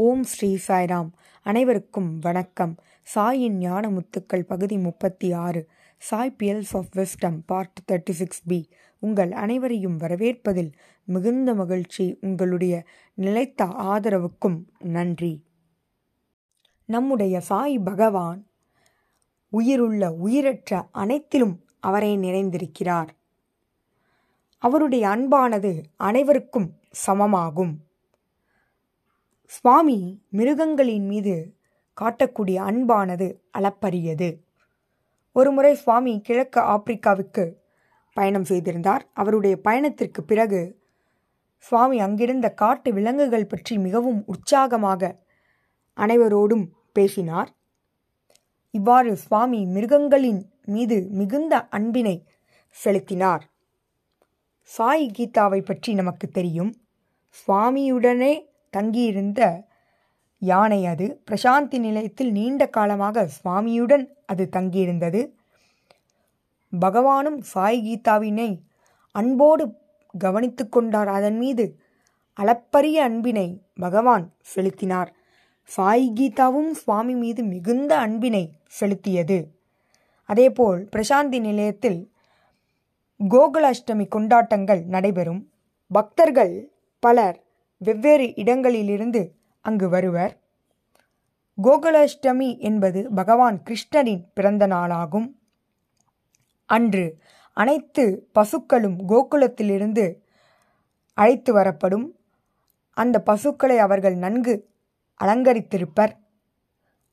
ஓம் ஸ்ரீ சாய்ராம். அனைவருக்கும் வணக்கம். சாயின் ஞான முத்துக்கள் பகுதி முப்பத்தி ஆறு Sai pearls of wisdom part thirty six B உங்கள் அனைவரையும் வரவேற்பதில் மிகுந்த மகிழ்ச்சி. உங்களுடைய நிலைத்த ஆதரவுக்கும் நன்றி. நம்முடைய சாய் பகவான் உயிருள்ள உயிரற்ற அனைத்திலும் அவரே நிறைந்திருக்கிறார். அவருடைய அன்பானது அனைவருக்கும் சமமாகும். சுவாமி மிருகங்களின் மீது காட்டக்கூடிய அன்பானது அளப்பரியது. ஒருமுறை சுவாமி கிழக்கு ஆப்பிரிக்காவுக்கு பயணம் செய்திருந்தார். அவருடைய பயணத்திற்கு பிறகு சுவாமி அங்கிருந்த காட்டு விலங்குகள் பற்றி மிகவும் உற்சாகமாக அனைவரோடும் பேசினார். இவ்வாறு சுவாமி மிருகங்களின் மீது மிகுந்த அன்பினை செலுத்தினார். சாய் கீதாவை பற்றி நமக்கு தெரியும். சுவாமியுடனே தங்கியிருந்த யானை அது. பிரசாந்தி நிலையத்தில் நீண்ட காலமாக சுவாமியுடன் அது தங்கியிருந்தது. பகவானும் சாய் கீதாவினை அன்போடு கவனித்து கொண்டார். அதன் மீது அளப்பரிய அன்பினை பகவான் செலுத்தினார். சாய் கீதாவும் சுவாமி மீது மிகுந்த அன்பினை செலுத்தியது. அதேபோல் பிரசாந்தி நிலையத்தில் கோகுலாஷ்டமி கொண்டாட்டங்கள் நடைபெறும். பக்தர்கள் பலர் வெவ்வேறு இடங்களிலிருந்து அங்கு வருவர். கோகுலாஷ்டமி என்பது பகவான் கிருஷ்ணரின் பிறந்த நாளாகும். அன்று அனைத்து பசுக்களும் கோகுலத்திலிருந்து அழைத்து வரப்படும். அந்த பசுக்களை அவர்கள் நன்கு அலங்கரித்திருப்பர்.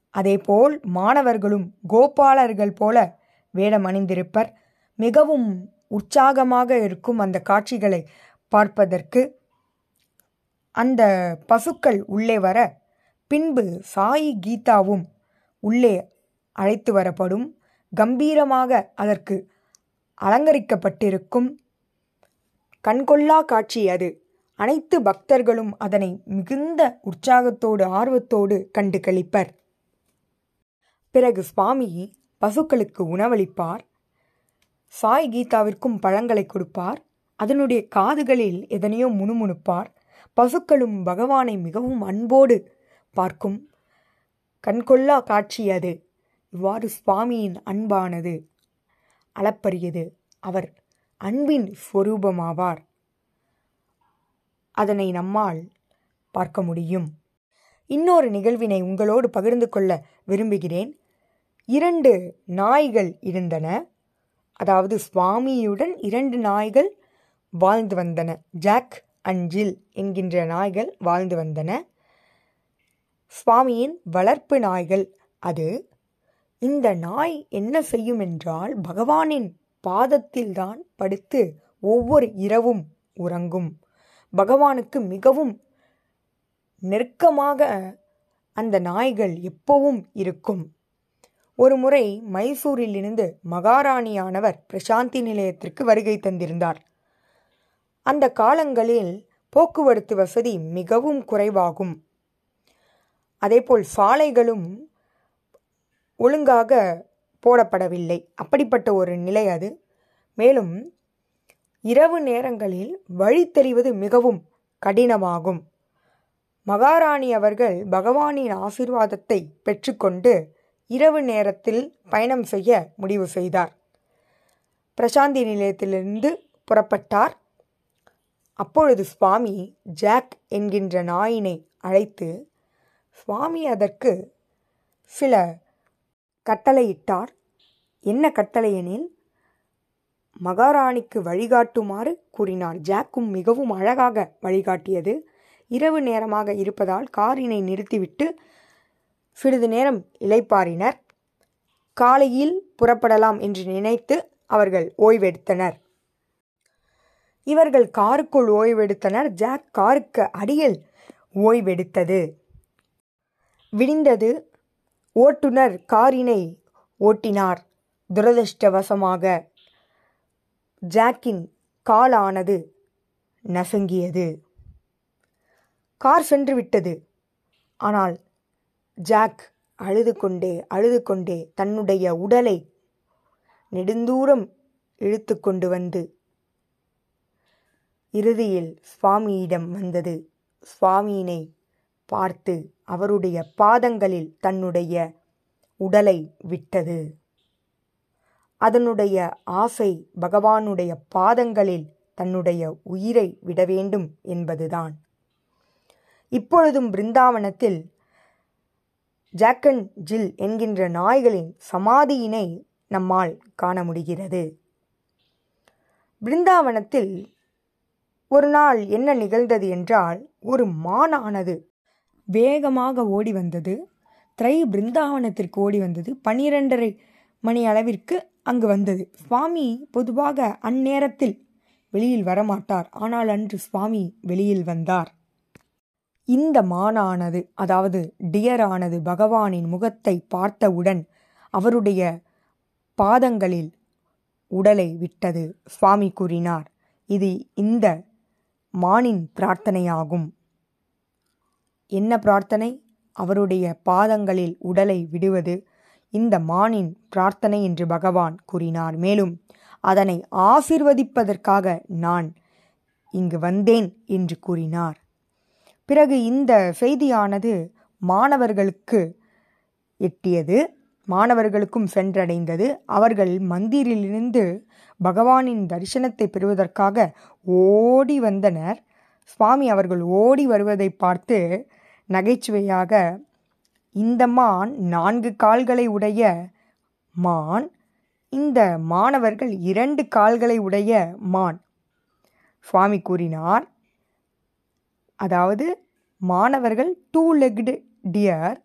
அதேபோல் மாணவர்களும் கோபாலர்கள் போல வேடம் அணிந்திருப்பர் மிகவும் உற்சாகமாக இருக்கும் அந்த காட்சிகளை பார்ப்பதற்கு அந்த பசுக்கள் உள்ளே வர பின்பு சாயி கீதாவும் உள்ளே அழைத்து வரப்படும். கம்பீரமாக அதற்கு அலங்கரிக்கப்பட்டிருக்கும் கண்கொள்ளா காட்சி அது. அனைத்து பக்தர்களும் அதனை மிகுந்த உற்சாகத்தோடு ஆர்வத்தோடு கண்டு கழிப்பர் பிறகு சுவாமி பசுக்களுக்கு உணவளிப்பார். சாய் கீதாவிற்கும் பழங்களை கொடுப்பார். அதனுடைய காதுகளில் எதனையோ முணுமுணுப்பார். பசுக்களும் பகவானை மிகவும் அன்போடு பார்க்கும் கண்கொள்ளா காட்சி அது. இவ்வாறு சுவாமியின் அன்பானது அளப்பரியது. அவர் அன்பின் ஸ்வரூபமாவார் அதனை நம்மால் பார்க்க முடியும். இன்னொரு நிகழ்வினை உங்களோடு பகிர்ந்து கொள்ள விரும்புகிறேன். இரண்டு நாய்கள் இருந்தன. அதாவது சுவாமியுடன் இரண்டு நாய்கள் வாழ்ந்து வந்தன. ஜாக் அஞ்சில் என்கின்ற நாய்கள் வாழ்ந்து வந்தன. சுவாமியின் வளர்ப்பு நாய்கள் அது. இந்த நாய் என்ன செய்யும் என்றால் பகவானின் பாதத்தில்தான் படுத்து ஒவ்வொரு இரவும் உறங்கும். பகவானுக்கு மிகவும் நெருக்கமாக அந்த நாய்கள் எப்பவும் இருக்கும். ஒரு முறை மைசூரிலிருந்து மகாராணியானவர் பிரசாந்தி நிலையத்திற்கு வருகை தந்திருந்தார். அந்த காலங்களில் போக்குவரத்து வசதி மிகவும் குறைவாகும். அதேபோல் சாலைகளும் ஒழுங்காக போடப்படவில்லை. அப்படிப்பட்ட ஒரு நிலை அது. மேலும் இரவு நேரங்களில் வழி தெரிவது மிகவும் கடினமாகும். மகாராணி அவர்கள் பகவானின் ஆசிர்வாதத்தை பெற்றுக்கொண்டு இரவு நேரத்தில் பயணம் செய்ய முடிவு செய்தார். பிரசாந்தி நிலையத்திலிருந்து புறப்பட்டார். அப்பொழுது சுவாமி ஜாக் என்கின்ற நாயினை அழைத்து சுவாமி அதற்கு சில கட்டளையிட்டார். என்ன கட்டளையெனில் மகாராணிக்கு வழிகாட்டுமாறு கூறினார். ஜாக்கும் மிகவும் அழகாக வழிகாட்டியது. இரவு நேரமாக இருப்பதால் காரினை நிறுத்திவிட்டு சிறிது நேரம் இளைப்பாறினர். காலையில் புறப்படலாம் என்று நினைத்து அவர்கள் ஓய்வெடுத்தனர். இவர்கள் காருக்குள் ஓய்வெடுத்தனர். ஜாக் காருக்கு அடியில் ஓய்வெடுத்தது. விடிந்தது. ஓட்டுநர் காரினை ஓட்டினார். துரதிருஷ்டவசமாக ஜாக்கின் காலானது நசுங்கியது. கார் சென்று விட்டது ஆனால் ஜாக் அழுது கொண்டே அழுது கொண்டே தன்னுடைய உடலை நெடுந்தூரம் இழுத்து கொண்டு வந்து இறுதியில் சுவாமியிடம் வந்தது. சுவாமியினை பார்த்து அவருடைய பாதங்களில் தன்னுடைய உடலை விட்டது. அதனுடைய ஆசை பகவானுடைய பாதங்களில் தன்னுடைய உயிரை விட வேண்டும் என்பதுதான். இப்பொழுதும் பிருந்தாவனத்தில் ஜாக்கன் ஜில் என்கின்ற நாய்களின் சமாதியினை நம்மால் காண முடிகிறது. பிருந்தாவனத்தில் ஒரு நாள் என்ன நிகழ்ந்தது என்றால் ஒரு மானானது வேகமாக ஓடி வந்தது. திரை பிருந்தாவனத்திற்கு ஓடி வந்தது. பனிரெண்டரை மணி அளவிற்கு அங்கு வந்தது. சுவாமி பொதுவாக அந்நேரத்தில் வெளியில் வரமாட்டார். ஆனால் அன்று சுவாமி வெளியில் வந்தார். இந்த மானானது அதாவது டியரானது பகவானின் முகத்தை பார்த்தவுடன் அவருடைய பாதங்களில் உடலை விட்டது. சுவாமி கூறினார் இது இந்த மானின் பிரார்த்தனையாகும். என்ன பிரார்த்தனை? அவருடைய பாதங்களில் உடலை விடுவது இந்த மானின் பிரார்த்தனை என்று பகவான் கூறினார். மேலும் அதனை ஆசிர்வதிப்பதற்காக நான் இங்கு வந்தேன் என்று கூறினார். பிறகு இந்த செய்தியானது மாணவர்களுக்கு எட்டியது. மாணவர்களுக்கும் சென்றடைந்தது. அவர்கள் மந்திரிலிருந்து பகவானின் தரிசனத்தை பெறுவதற்காக ஓடி வந்தனர். சுவாமி அவர்கள் ஓடி வருவதை பார்த்து நகைச்சுவையாக இந்த மான் நான்கு கால்களை உடைய மான் இந்த மாணவர்கள் இரண்டு கால்களை உடைய மான். சுவாமி கூறினார் அதாவது மாணவர்கள் டூ லெக்டு டியர்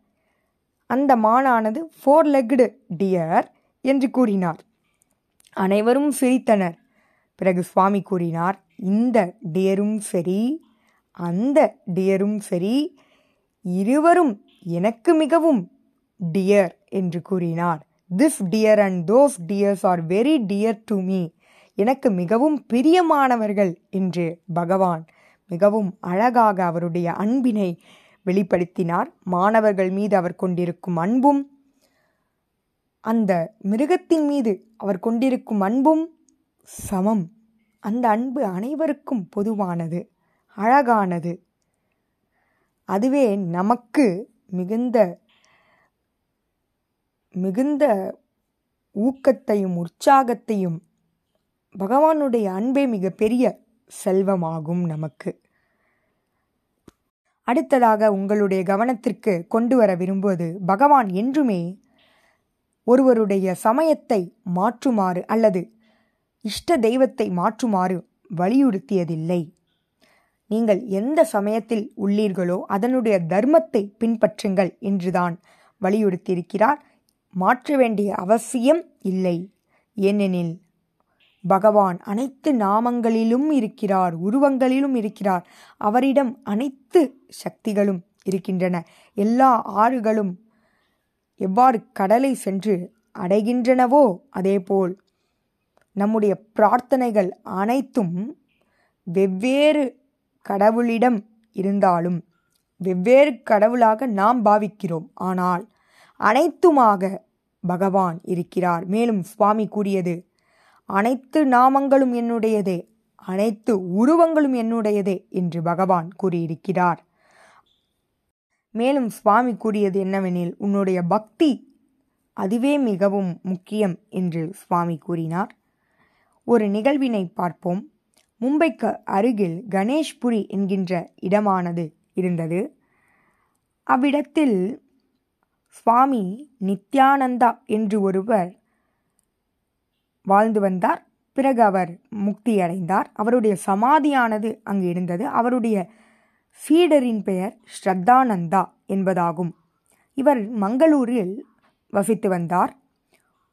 அந்த மானானது ஃபோர் லெக்டு டியர் என்று கூறினார். அனைவரும் சிரித்தனர். பிறகு சுவாமி கூறினார் இந்த டியரும் சரி அந்த டியரும் சரி இருவரும் எனக்கு மிகவும் டியர் என்று கூறினார். This dear and those dears are very dear to me எனக்கு மிகவும் பிரியமானவர்கள் என்று பகவான் மிகவும் அழகாக அவருடைய அன்பினை வெளிப்படுத்தினார். மாணவர்கள் மீது அவர் கொண்டிருக்கும் அன்பும் அந்த மிருகத்தின் மீது அவர் கொண்டிருக்கும் அன்பும் சமம். அந்த அன்பு அனைவருக்கும் பொதுவானது அழகானது. அதுவே நமக்கு மிகுந்த மிகுந்த ஊக்கத்தையும் உற்சாகத்தையும் பகவானுடைய அன்பே மிக பெரிய செல்வமாகும் நமக்கு. அடுத்ததாக உங்களுடைய கவனத்திற்கு கொண்டு வர விரும்புவது பகவான் என்றுமே ஒருவருடைய சமயத்தை மாற்றுமாறு அல்லது இஷ்ட தெய்வத்தை மாற்றுமாறு வலியுறுத்தியதில்லை. நீங்கள் எந்த சமயத்தில் உள்ளீர்களோ அதனுடைய தர்மத்தை பின்பற்றுங்கள் என்றுதான் வலியுறுத்தியிருக்கிறார். மாற்ற வேண்டிய அவசியம் இல்லை. ஏனெனில் பகவான் அனைத்து நாமங்களிலும் இருக்கிறார் உருவங்களிலும் இருக்கிறார். அவரிடம் அனைத்து சக்திகளும் இருக்கின்றன. எல்லா ஆறுகளும் எவ்வாறு கடலை சென்று அடைகின்றனவோ அதேபோல் நம்முடைய பிரார்த்தனைகள் அனைத்தும் வெவ்வேறு கடவுளிடம் இருந்தாலும் வெவ்வேறு கடவுளாக நாம் பாவிக்கிறோம். ஆனால் அனைத்துமாக பகவான் இருக்கிறார். மேலும் சுவாமி கூறியது அனைத்து நாமங்களும் என்னுடையதே அனைத்து உருவங்களும் என்னுடையதே என்று பகவான் கூறியிருக்கிறார். மேலும் சுவாமி கூறியது என்னவெனில் உன்னுடைய பக்தி அதுவே மிகவும் முக்கியம் என்று சுவாமி கூறினார். ஒரு நிகழ்வினை பார்ப்போம். மும்பைக்கு அருகில் கணேஷ்புரி என்கின்ற இடமானது இருந்தது. அவ்விடத்தில் சுவாமி நித்யானந்தா என்று ஒருவர் வாழ்ந்து வந்தார். பிறகு அவர் முக்தி அடைந்தார் அவருடைய சமாதியானது அங்கு இருந்தது. அவருடைய ஃபீடரின் பெயர் ஸ்ரத்தானந்தா என்பதாகும். இவர் மங்களூரில் வசித்து வந்தார்.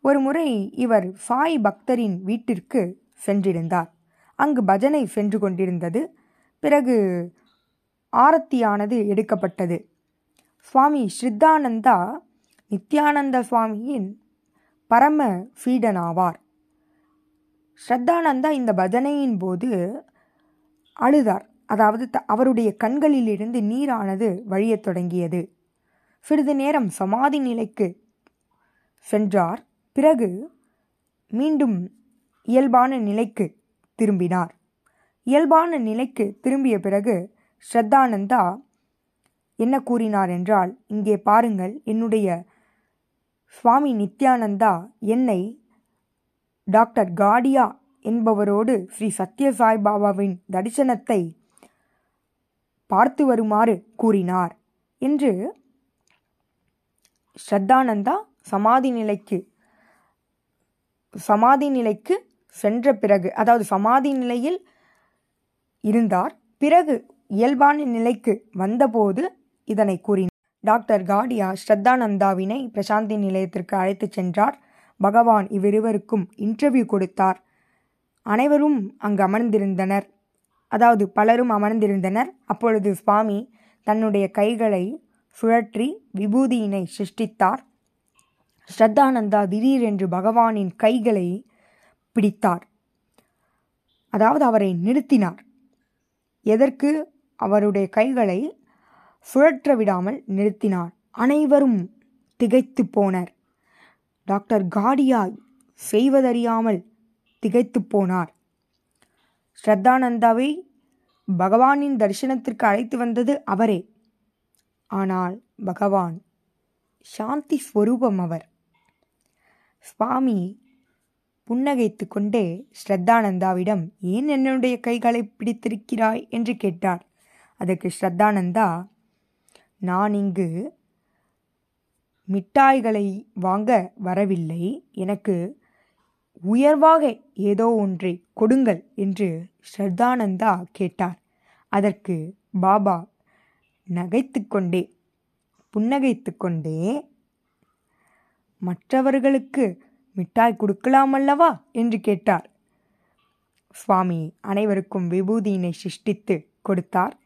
ஒரு முறை இவர் சாய் பக்தரின் வீட்டிற்கு சென்றிருந்தார். அங்கு பஜனை சென்று கொண்டிருந்தது. பிறகு ஆரத்தியானது எடுக்கப்பட்டது. சுவாமி ஸ்ரித்தானந்தா நித்யானந்த சுவாமியின் பரம ஃபீடனாவார் ஸ்ரத்தானந்தா இந்த பஜனையின் போது அழுதார். அதாவது த அவருடைய கண்களிலிருந்து நீரானது வழியத் தொடங்கியது. சிறிது நேரம் சமாதி நிலைக்கு சென்றார். பிறகு மீண்டும் இயல்பான நிலைக்கு திரும்பினார். இயல்பான நிலைக்கு திரும்பிய பிறகு ஸ்ரத்தானந்தா என்ன கூறினார் என்றால் இங்கே பாருங்கள் என்னுடைய சுவாமி நித்யானந்தா என்னை டாக்டர் காடியா என்பவரோடு ஸ்ரீ சத்யசாய் பாபாவின் தரிசனத்தை பார்த்து வருமாறு கூறினார். என்று ஸ்ரத்தானந்தா சமாதி நிலைக்கு சமாதி நிலைக்கு சென்ற பிறகு அதாவது சமாதி நிலையில் இருந்தார். பிறகு இயல்பான நிலைக்கு வந்தபோது இதனை கூறினார். டாக்டர் காடியா ஸ்ரத்தானந்தாவினை பிரசாந்தி நிலையத்திற்கு அழைத்துச் சென்றார். பகவான் இவ்விருவருக்கும் இன்டர்வியூ கொடுத்தார். அனைவரும் அங்கு அமர்ந்திருந்தனர். அதாவது பலரும் அமர்ந்திருந்தனர். அப்பொழுது சுவாமி தன்னுடைய கைகளை சுழற்றி விபூதியினை சிருஷ்டித்தார். ஸ்ரத்தானந்தா திடீரென்று பகவானின் கைகளை பிடித்தார். அதாவது அவரை நிறுத்தினார். எதற்கு? அவருடைய கைகளை சுழற்ற விடாமல் நிறுத்தினார். அனைவரும் திகைத்து போனர். டாக்டர் காடியாய் செய்வதறியாமல் திகைத்து போனார். ஸ்ரத்தானந்தாவை பகவானின் தரிசனத்திற்கு அழைத்து வந்தது அவரே. ஆனால் பகவான் சாந்தி ஸ்வரூபம் அவர். சுவாமி புன்னகைத்து கொண்டே ஸ்ரத்தானந்தாவிடம் ஏன் என்னுடைய கைகளை பிடித்திருக்கிறாய்? என்று கேட்டார். அதற்கு ஸ்ரத்தானந்தா நான் இங்கு மிட்டாய்களை வாங்க வரவில்லை. எனக்கு உயர்வாக ஏதோ ஒன்றை கொடுங்கள் என்று ஸ்ரத்தானந்தா கேட்டார். அதற்கு பாபா நகைத்து கொண்டே புன்னகைத்து கொண்டே மற்றவர்களுக்கு மிட்டாய் கொடுக்கலாம் அல்லவா? என்று கேட்டார். சுவாமி அனைவருக்கும் விபூதியினை சிருஷ்டித்து கொடுத்தார்.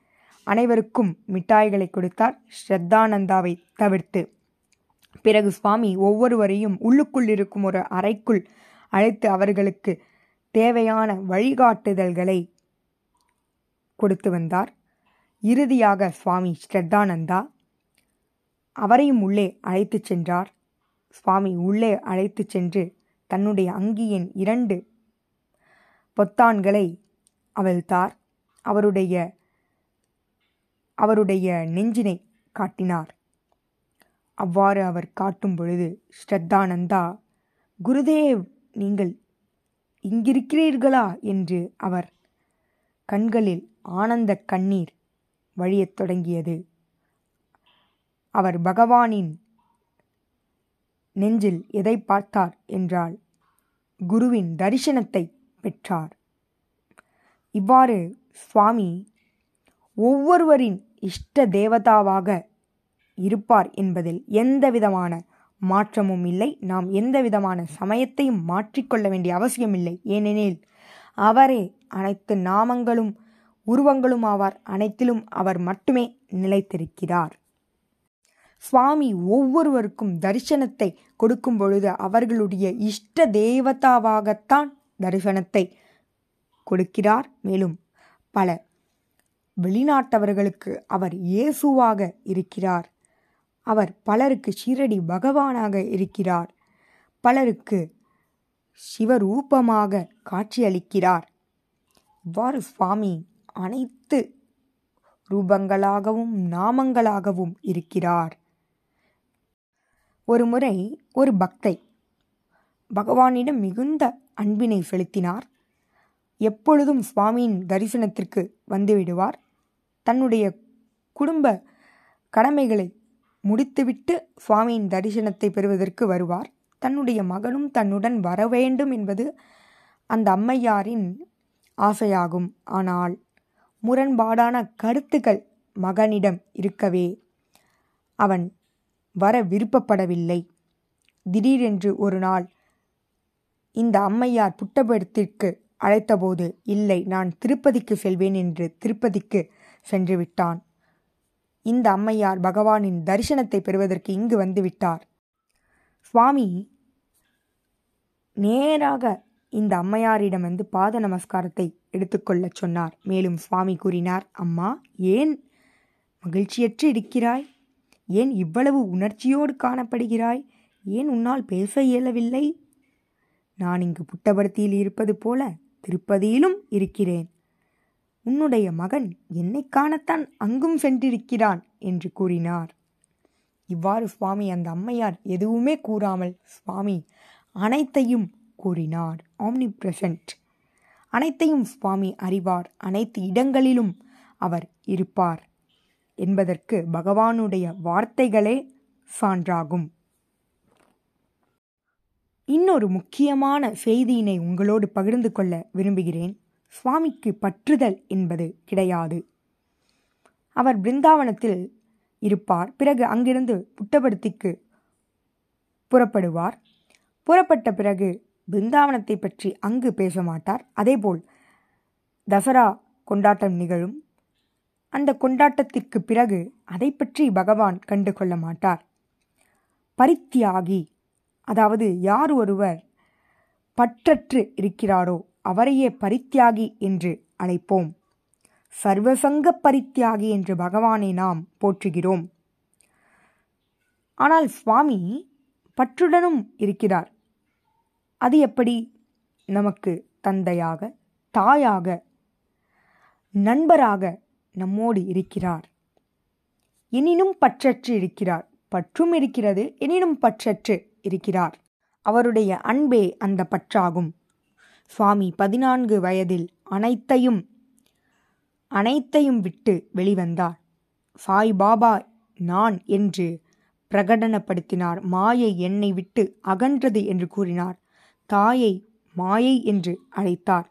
அனைவருக்கும் மிட்டாய்களை கொடுத்தார் ஸ்ரத்தானந்தாவை தவிர்த்து. பிறகு சுவாமி ஒவ்வொருவரையும் உள்ளுக்குள் இருக்கும் ஒரு அறைக்குள் அழைத்து அவர்களுக்கு தேவையான வழிகாட்டுதல்களை கொடுத்து வந்தார். இறுதியாக சுவாமி ஸ்ரத்தானந்தா அவரையும் உள்ளே அழைத்துச் சென்றார். சுவாமி உள்ளே அழைத்து சென்று தன்னுடைய அங்கியின் இரண்டு பொத்தான்களை அவிழ்த்தார். அவருடைய அவருடைய நெஞ்சினை காட்டினார். அவ்வாறு அவர் காட்டும் பொழுது ஸ்ரத்தானந்தா குருதேவ் நீங்கள் இங்கிருக்கிறீர்களா? என்று அவர் கண்களில் ஆனந்த கண்ணீர் வழியத் தொடங்கியது. அவர் பகவானின் நெஞ்சில் எதை பார்த்தார் என்றால் குருவின் தரிசனத்தை பெற்றார். இவ்வாறு சுவாமி ஒவ்வொருவரின் இஷ்ட தேவதாவாக இருப்பார் என்பதில் எந்தவிதமான மாற்றமும் இல்லை. நாம் எந்த விதமான சமயத்தையும் மாற்றிக்கொள்ள வேண்டிய அவசியமில்லை ஏனெனில் அவரே அனைத்து நாமங்களும் உருவங்களும் ஆவார். அனைத்திலும் அவர் மட்டுமே நிலைத்திருக்கிறார். சுவாமி ஒவ்வொருவருக்கும் தரிசனத்தை கொடுக்கும் பொழுது அவர்களுடைய இஷ்ட தேவதாவாகத்தான் தரிசனத்தை கொடுக்கிறார். மேலும் பல வெளிநாட்டவர்களுக்கு அவர் இயேசுவாக இருக்கிறார். அவர் பலருக்கு ஷீரடி பகவானாக இருக்கிறார். பலருக்கு சிவரூபமாக காட்சியளிக்கிறார். இவ்வாறு சுவாமி அனைத்து ரூபங்களாகவும் நாமங்களாகவும் இருக்கிறார். ஒரு முறை ஒரு பக்தை பகவானிடம் மிகுந்த அன்பினை செலுத்தினார். எப்பொழுதும் சுவாமியின் தரிசனத்திற்கு வந்துவிடுவார் தன்னுடைய குடும்ப கடமைகளை முடித்துவிட்டு சுவாமியின் தரிசனத்தை பெறுவதற்கு வருவார். தன்னுடைய மகனும் தன்னுடன் வர வேண்டும் என்பது அந்த அம்மையாரின் ஆசையாகும். ஆனால் முரண்பாடான கருத்துக்கள் மகனிடம் இருக்கவே அவன் வர விருப்பப்படவில்லை. திடீரென்று ஒரு நாள் இந்த அம்மையார் புட்டபர்த்திற்கு அழைத்தபோது இல்லை நான் திருப்பதிக்கு செல்வேன் என்று திருப்பதிக்கு சென்றுவிட்டான் இந்த அம்மையார் பகவானின் தரிசனத்தை பெறுவதற்கு இங்கு வந்துவிட்டார். சுவாமி நேராக இந்த அம்மையாரிடம் வந்து பாத நமஸ்காரத்தை எடுத்துக்கொள்ளச் சொன்னார். மேலும் சுவாமி கூறினார் அம்மா ஏன் மகிழ்ச்சியற்று இருக்கிறாய்? ஏன் இவ்வளவு உணர்ச்சியோடு காணப்படுகிறாய்? ஏன் உன்னால் பேச இயலவில்லை? நான் இங்கு புட்டபர்த்தியில் இருப்பது போல திருப்பதியிலும் இருக்கிறேன். உன்னுடைய மகன் என்னை காணத்தான் அங்கும் சென்றிருக்கிறான் என்று கூறினார். இவ்வாறு சுவாமி அந்த அம்மையார் எதுவுமே கூறாமல் சுவாமி அனைத்தையும் கூறினார். ஆம்னி பிரசன்ட் அனைத்தையும் சுவாமி அறிவார். அனைத்து இடங்களிலும் அவர் இருப்பார் என்பதற்கு பகவானுடைய வார்த்தைகளே சான்றாகும். இன்னொரு முக்கியமான செய்தியினை உங்களோடு பகிர்ந்து கொள்ள விரும்புகிறேன். சுவாமிக்கு பற்றுதல் என்பது கிடையாது. அவர் பிருந்தாவனத்தில் இருப்பார். பிறகு அங்கிருந்து புட்டபர்த்திக்கு புறப்படுவார். புறப்பட்ட பிறகு பிருந்தாவனத்தை பற்றி அங்கு பேச மாட்டார். அதேபோல் தசரா கொண்டாட்டம் நிகழும். அந்த கொண்டாட்டத்திற்கு பிறகு அதை பற்றி பகவான் கண்டு கொள்ள மாட்டார். பரித்தியாகி அதாவது யார் ஒருவர் பற்றற்று இருக்கிறாரோ அவரையே பரித்தியாகி என்று அழைப்போம். சர்வசங்க பரித்தியாகி என்று பகவானை நாம் போற்றுகிறோம். ஆனால் சுவாமி பற்றுடனும் இருக்கிறார். அது எப்படி? நமக்கு தந்தையாக தாயாக நண்பராக நம்மோடு இருக்கிறார். எனினும் பற்றற்று இருக்கிறார். பற்றும் இருக்கிறது எனினும் பற்றற்று இருக்கிறார். அவருடைய அன்பே அந்த பற்றாகும். சுவாமி பதினான்கு வயதில் அனைத்தையும் அனைத்தையும் விட்டு வெளிவந்தார் சாய் பாபா நான் என்று பிரகடனப்படுத்தினார். மாயை என்னை விட்டு அகன்றது என்று கூறினார். தாயை மாயை என்று அழைத்தார்.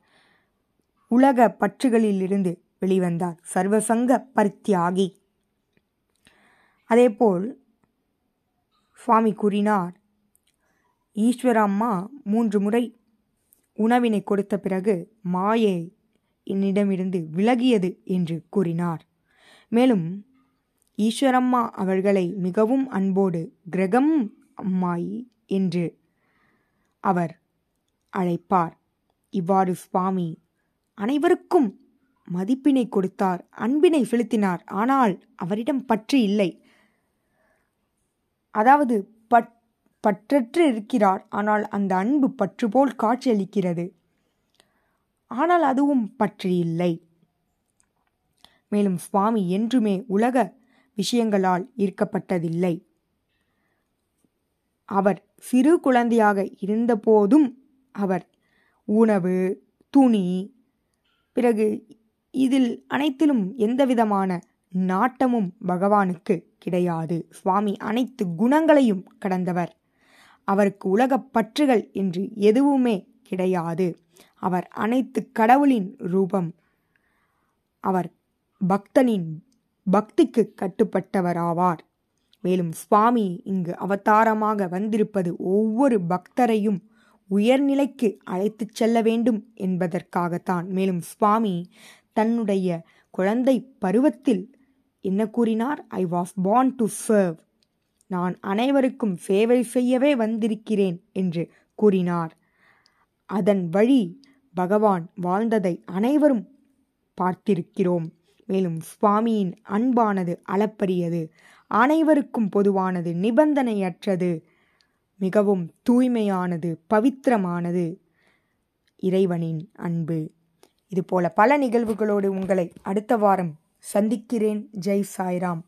உலக பற்றுகளிலிருந்து வெளிவந்தார். சர்வசங்க பரித்தியாகி. அதேபோல் சுவாமி கூறினார் ஈஸ்வரம்மா மூன்று முறை உணவினை கொடுத்த பிறகு மாயை என்னிடமிருந்து விலகியது என்று கூறினார். மேலும் ஈஸ்வரம்மா அவர்களை மிகவும் அன்போடு கிரகம் அம்மாயி என்று அவர் அழைப்பார். இவ்வாறு சுவாமி அனைவருக்கும் மதிப்பினை கொடுத்தார் அன்பினை செலுத்தினார். ஆனால் அவரிடம் பற்று இல்லை. அதாவது பட் பற்றற்று இருக்கிறார். ஆனால் அந்த அன்பு பற்று போல் காட்சியளிக்கிறது. ஆனால் அதுவும் பற்று இல்லை. மேலும் சுவாமி என்றுமே உலக விஷயங்களால் ஈர்க்கப்பட்டதில்லை. அவர் சிறு குழந்தையாக இருந்தபோதும் அவர் உணவு துணி பிறகு இதில் அனைத்திலும் எந்தவிதமான நாட்டமும் பகவானுக்கு கிடையாது. சுவாமி அனைத்து குணங்களையும் கடந்தவர். அவருக்கு உலகப் பற்றுகள் என்று எதுவுமே கிடையாது. அவர் அனைத்து கடவுளின் ரூபம். அவர் பக்தனின் பக்திக்கு கட்டுப்பட்டவராவார். மேலும் சுவாமி இங்கு அவதாரமாக வந்திருப்பது ஒவ்வொரு பக்தரையும் உயர்நிலைக்கு அழைத்துச் செல்ல வேண்டும் என்பதற்காகத்தான். மேலும் சுவாமி தன்னுடைய குழந்தை பருவத்தில் என்ன கூறினார்? I was born to serve நான் அனைவருக்கும் சேவை செய்யவே வந்திருக்கிறேன் என்று கூறினார். அதன் வழி பகவான் வாழ்ந்ததை அனைவரும் பார்த்திருக்கிறோம். மேலும் சுவாமியின் அன்பானது அளப்பரியது. அனைவருக்கும் பொதுவானது நிபந்தனையற்றது. மிகவும் தூய்மையானது பவித்திரமானது. இறைவனின் அன்பு. இதுபோல பல நிகழ்வுகளோடு உங்களை அடுத்த வாரம் சந்திக்கிறேன். ஜெய் சாய்ராம்.